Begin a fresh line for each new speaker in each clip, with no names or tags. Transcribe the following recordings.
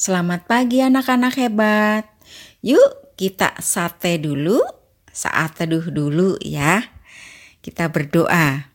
Selamat pagi anak-anak hebat. Yuk kita sate dulu, saat teduh dulu ya. Kita berdoa.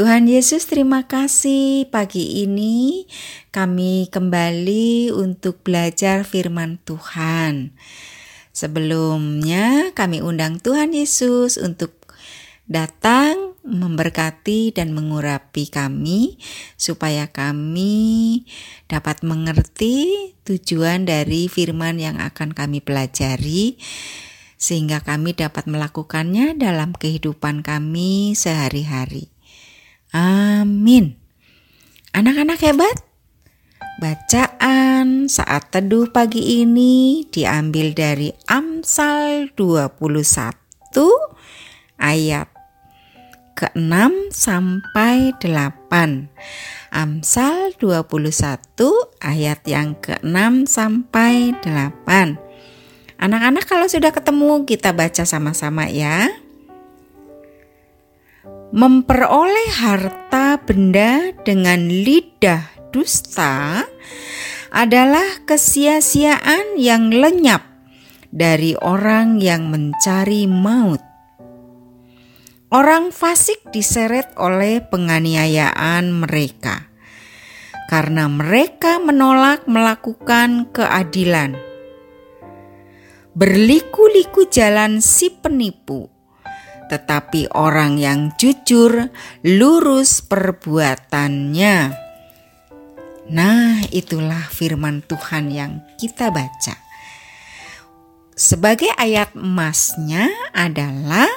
Tuhan Yesus terima kasih pagi ini kami kembali untuk belajar firman Tuhan. Sebelumnya kami undang Tuhan Yesus untuk datang memberkati dan mengurapi kami supaya kami dapat mengerti tujuan dari firman yang akan kami pelajari sehingga kami dapat melakukannya dalam kehidupan kami sehari-hari. Amin. Anak-anak hebat, bacaan saat teduh pagi ini diambil dari Amsal 21 ayat ke-6 sampai 8. Amsal 21 ayat yang ke-6 sampai 8. Anak-anak kalau sudah ketemu kita baca sama-sama ya. Memperoleh harta benda dengan lidah dusta adalah kesia-siaan yang lenyap dari orang yang mencari maut. Orang fasik diseret oleh penganiayaan mereka karena mereka menolak melakukan keadilan. Berliku-liku jalan si penipu, tetapi orang yang jujur lurus perbuatannya. Nah, itulah firman Tuhan yang kita baca. Sebagai ayat emasnya adalah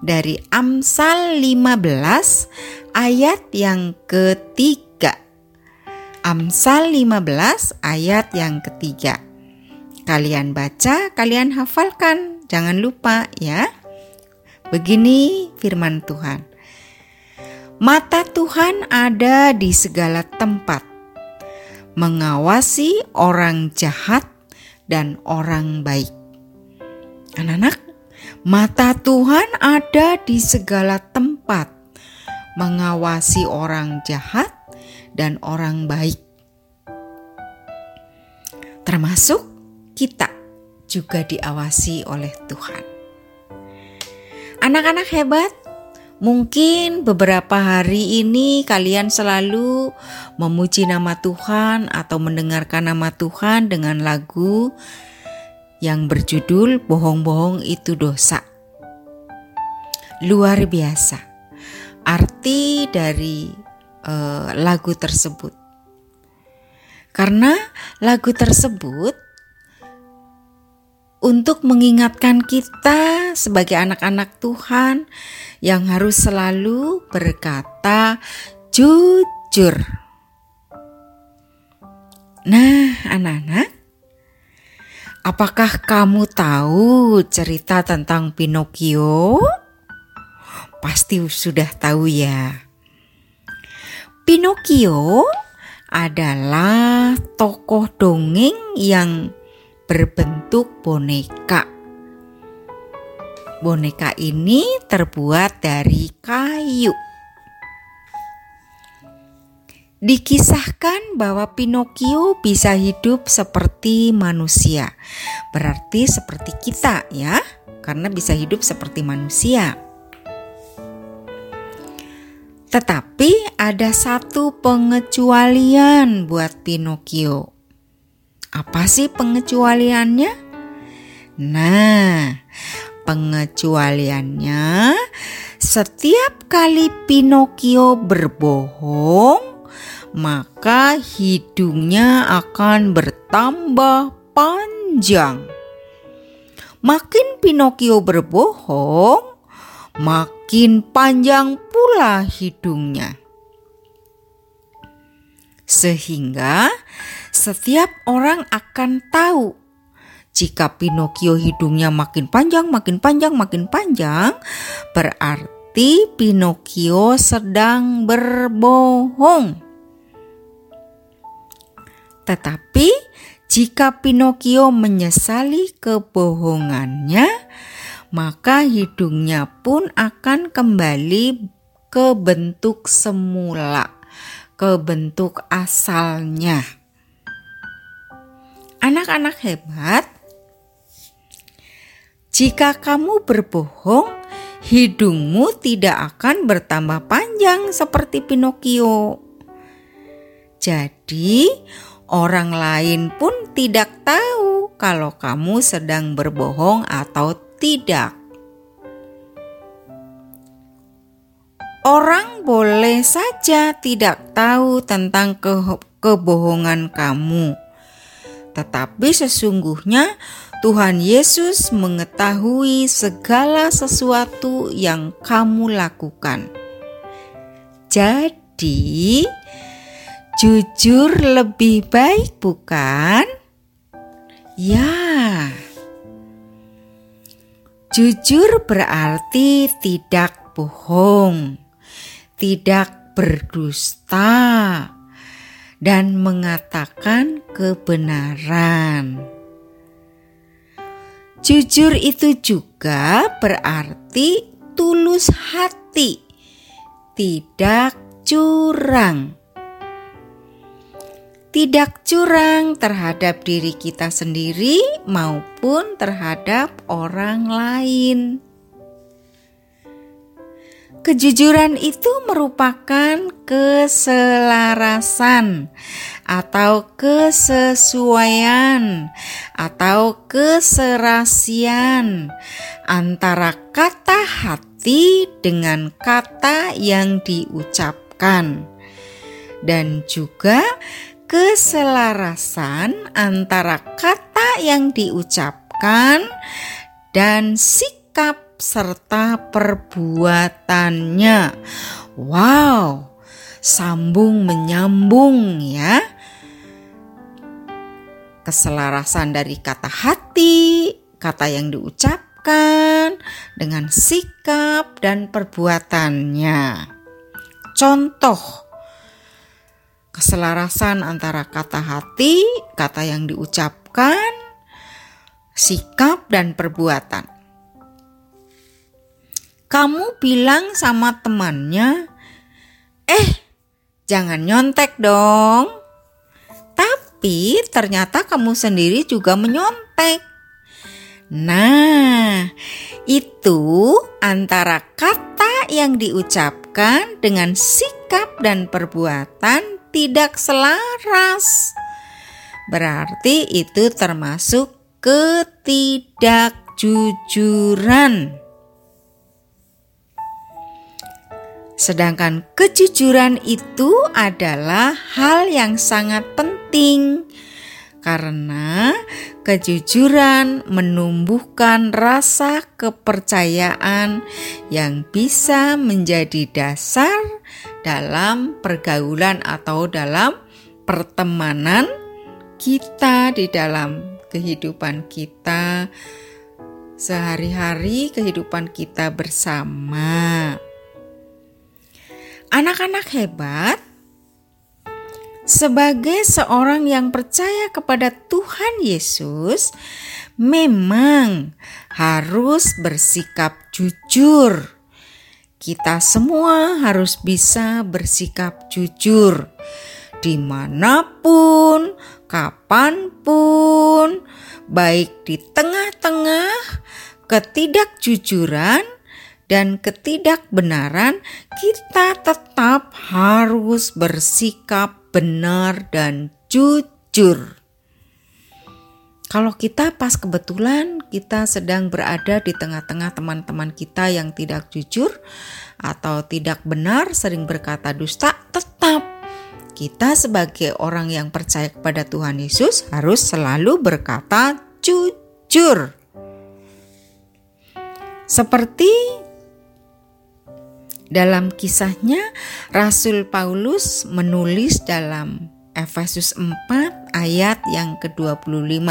dari Amsal 15 ayat yang ketiga. Amsal 15 ayat yang ketiga. Kalian baca, kalian hafalkan, jangan lupa ya. Begini firman Tuhan. Mata Tuhan ada di segala tempat, mengawasi orang jahat dan orang baik. Anak-anak, Mata Tuhan ada di segala tempat, mengawasi orang jahat dan orang baik, termasuk kita juga diawasi oleh Tuhan. Anak-anak hebat, mungkin beberapa hari ini kalian selalu memuji nama Tuhan atau mendengarkan nama Tuhan dengan lagu yang berjudul "Bohong-bohong itu Dosa". Luar biasa arti dari uh, lagu tersebut, karena lagu tersebut untuk mengingatkan kita sebagai anak-anak Tuhan yang harus selalu berkata jujur. Nah, anak-anak, Apakah kamu tahu cerita tentang Pinocchio? Pasti sudah tahu ya. Pinocchio adalah tokoh dongeng yang berbentuk boneka. Boneka ini terbuat dari kayu. Dikisahkan bahwa Pinocchio bisa hidup seperti manusia. Berarti seperti kita ya, karena bisa hidup seperti manusia. Tetapi ada satu pengecualian buat Pinocchio. Apa sih pengecualiannya? Nah, pengecualiannya setiap kali Pinocchio berbohong maka hidungnya akan bertambah panjang. Makin Pinocchio berbohong, makin panjang pula hidungnya. Sehingga setiap orang akan tahu jika Pinocchio hidungnya makin panjang, makin panjang, makin panjang, berarti Pinocchio sedang berbohong. Tetapi jika Pinocchio menyesali kebohongannya, maka hidungnya pun akan kembali ke bentuk semula, ke bentuk asalnya. Anak-anak hebat, jika kamu berbohong, hidungmu tidak akan bertambah panjang seperti Pinocchio. Jadi, orang lain pun tidak tahu kalau kamu sedang berbohong atau tidak. Orang boleh saja tidak tahu tentang ke kebohongan kamu, tetapi sesungguhnya Tuhan Yesus mengetahui segala sesuatu yang kamu lakukan. Jadi, jujur lebih baik, bukan? Ya, jujur berarti tidak bohong tidak berdusta, dan mengatakan kebenaran. Jujur itu juga berarti tulus hati, tidak curang. Tidak curang terhadap diri kita sendiri maupun terhadap orang lain. Kejujuran itu merupakan keselarasan atau kesesuaian atau keserasian antara kata hati dengan kata yang diucapkan dan juga keselarasan antara kata yang diucapkan dan sikap serta perbuatannya. Wow, sambung menyambung ya. Keselarasan dari kata hati, kata yang diucapkan dengan sikap dan perbuatannya. Contoh keselarasan antara kata hati, kata yang diucapkan, sikap dan perbuatan kamu bilang sama temannya, "Eh, jangan nyontek dong." Tapi ternyata kamu sendiri juga menyontek. Nah, itu antara kata yang diucapkan dengan sikap dan perbuatan tidak selaras. Berarti itu termasuk ketidakjujuran. Sedangkan kejujuran itu adalah hal yang sangat penting karena kejujuran menumbuhkan rasa kepercayaan yang bisa menjadi dasar dalam pergaulan atau dalam pertemanan kita di dalam kehidupan kita sehari-hari, kehidupan kita bersama. Anak-anak hebat, sebagai seorang yang percaya kepada Tuhan Yesus, memang harus bersikap jujur. Kita semua harus bisa bersikap jujur di mana pun, kapan pun, baik di tengah-tengah ketidakjujuran dan ketidakbenaran, kita tetap harus bersikap benar dan jujur. Kalau kita pas kebetulan kita sedang berada di tengah-tengah teman-teman kita yang tidak jujur atau tidak benar, sering berkata dusta, tetap kita sebagai orang yang percaya kepada Tuhan Yesus harus selalu berkata jujur. Seperti dalam kisahnya, Rasul Paulus menulis dalam Efesus 4 ayat yang ke-25.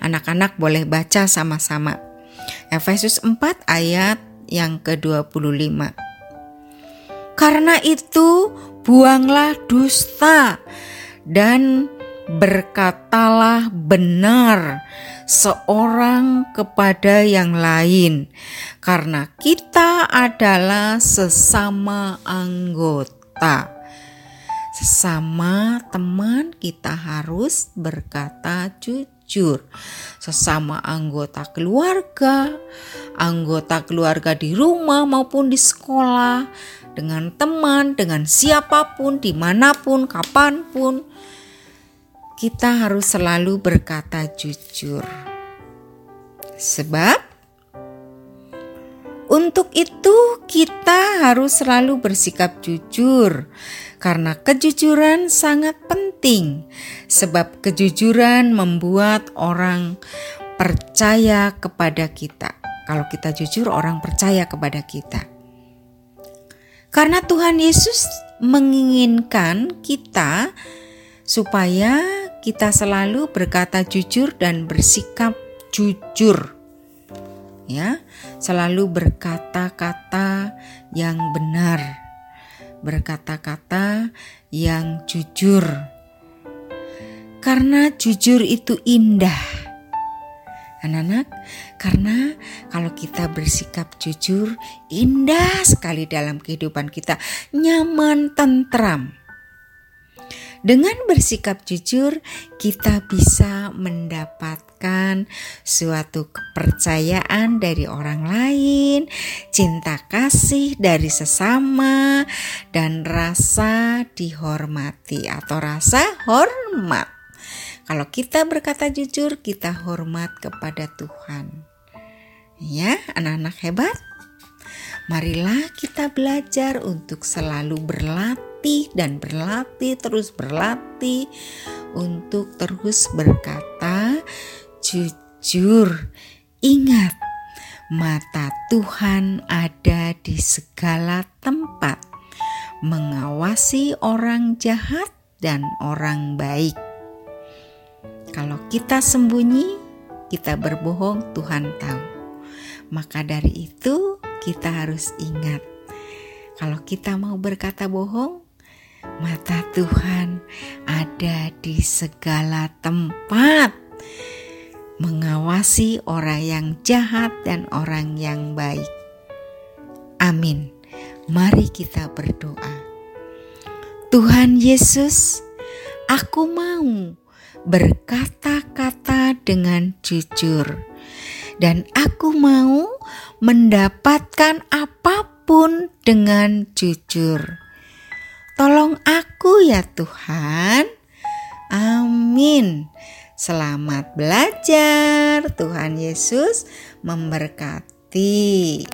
Anak-anak boleh baca sama-sama. Efesus 4 ayat yang ke-25. Karena itu, buanglah dusta dan berkatalah benar seorang kepada yang lain, karena kita adalah sesama anggota. Sesama teman, kita harus berkata jujur. sesama anggota keluarga, anggota keluarga di rumah maupun di sekolah, dengan teman, dengan siapa pun, di mana pun, kapan pun. Kita harus selalu berkata jujur, sebab untuk itu kita harus selalu bersikap jujur karena kejujuran sangat penting sebab kejujuran membuat orang percaya kepada kita. Kalau kita jujur orang percaya kepada kita. Karena Tuhan Yesus menginginkan kita supaya kita selalu berkata jujur dan bersikap jujur. Ya, selalu berkata-kata yang benar berkata-kata yang jujur, karena jujur itu indah. Anak-anak, karena kalau kita bersikap jujur, indah sekali dalam kehidupan kita, nyaman, tentram. Dengan bersikap jujur, kita bisa mendapatkan suatu kepercayaan dari orang lain, cinta kasih dari sesama, dan rasa dihormati atau rasa hormat. Kalau kita berkata jujur, kita hormat kepada Tuhan. Ya, anak-anak hebat. Marilah kita belajar untuk selalu berlatih dan berlatih, terus berlatih untuk terus berkata jujur. Ingat, mata Tuhan ada di segala tempat, mengawasi orang jahat dan orang baik. Kalau kita sembunyi, kita berbohong, Tuhan tahu. Maka dari itu, kita harus ingat, kalau kita mau berkata bohong, mata Tuhan ada di segala tempat, mengawasi orang yang jahat dan orang yang baik. Amin. Mari kita berdoa. Tuhan Yesus, aku mau berkata-kata dengan jujur dan aku mau mendapatkan apa pun dengan jujur. Tolong aku ya Tuhan. Amin. Selamat belajar. Tuhan Yesus memberkati.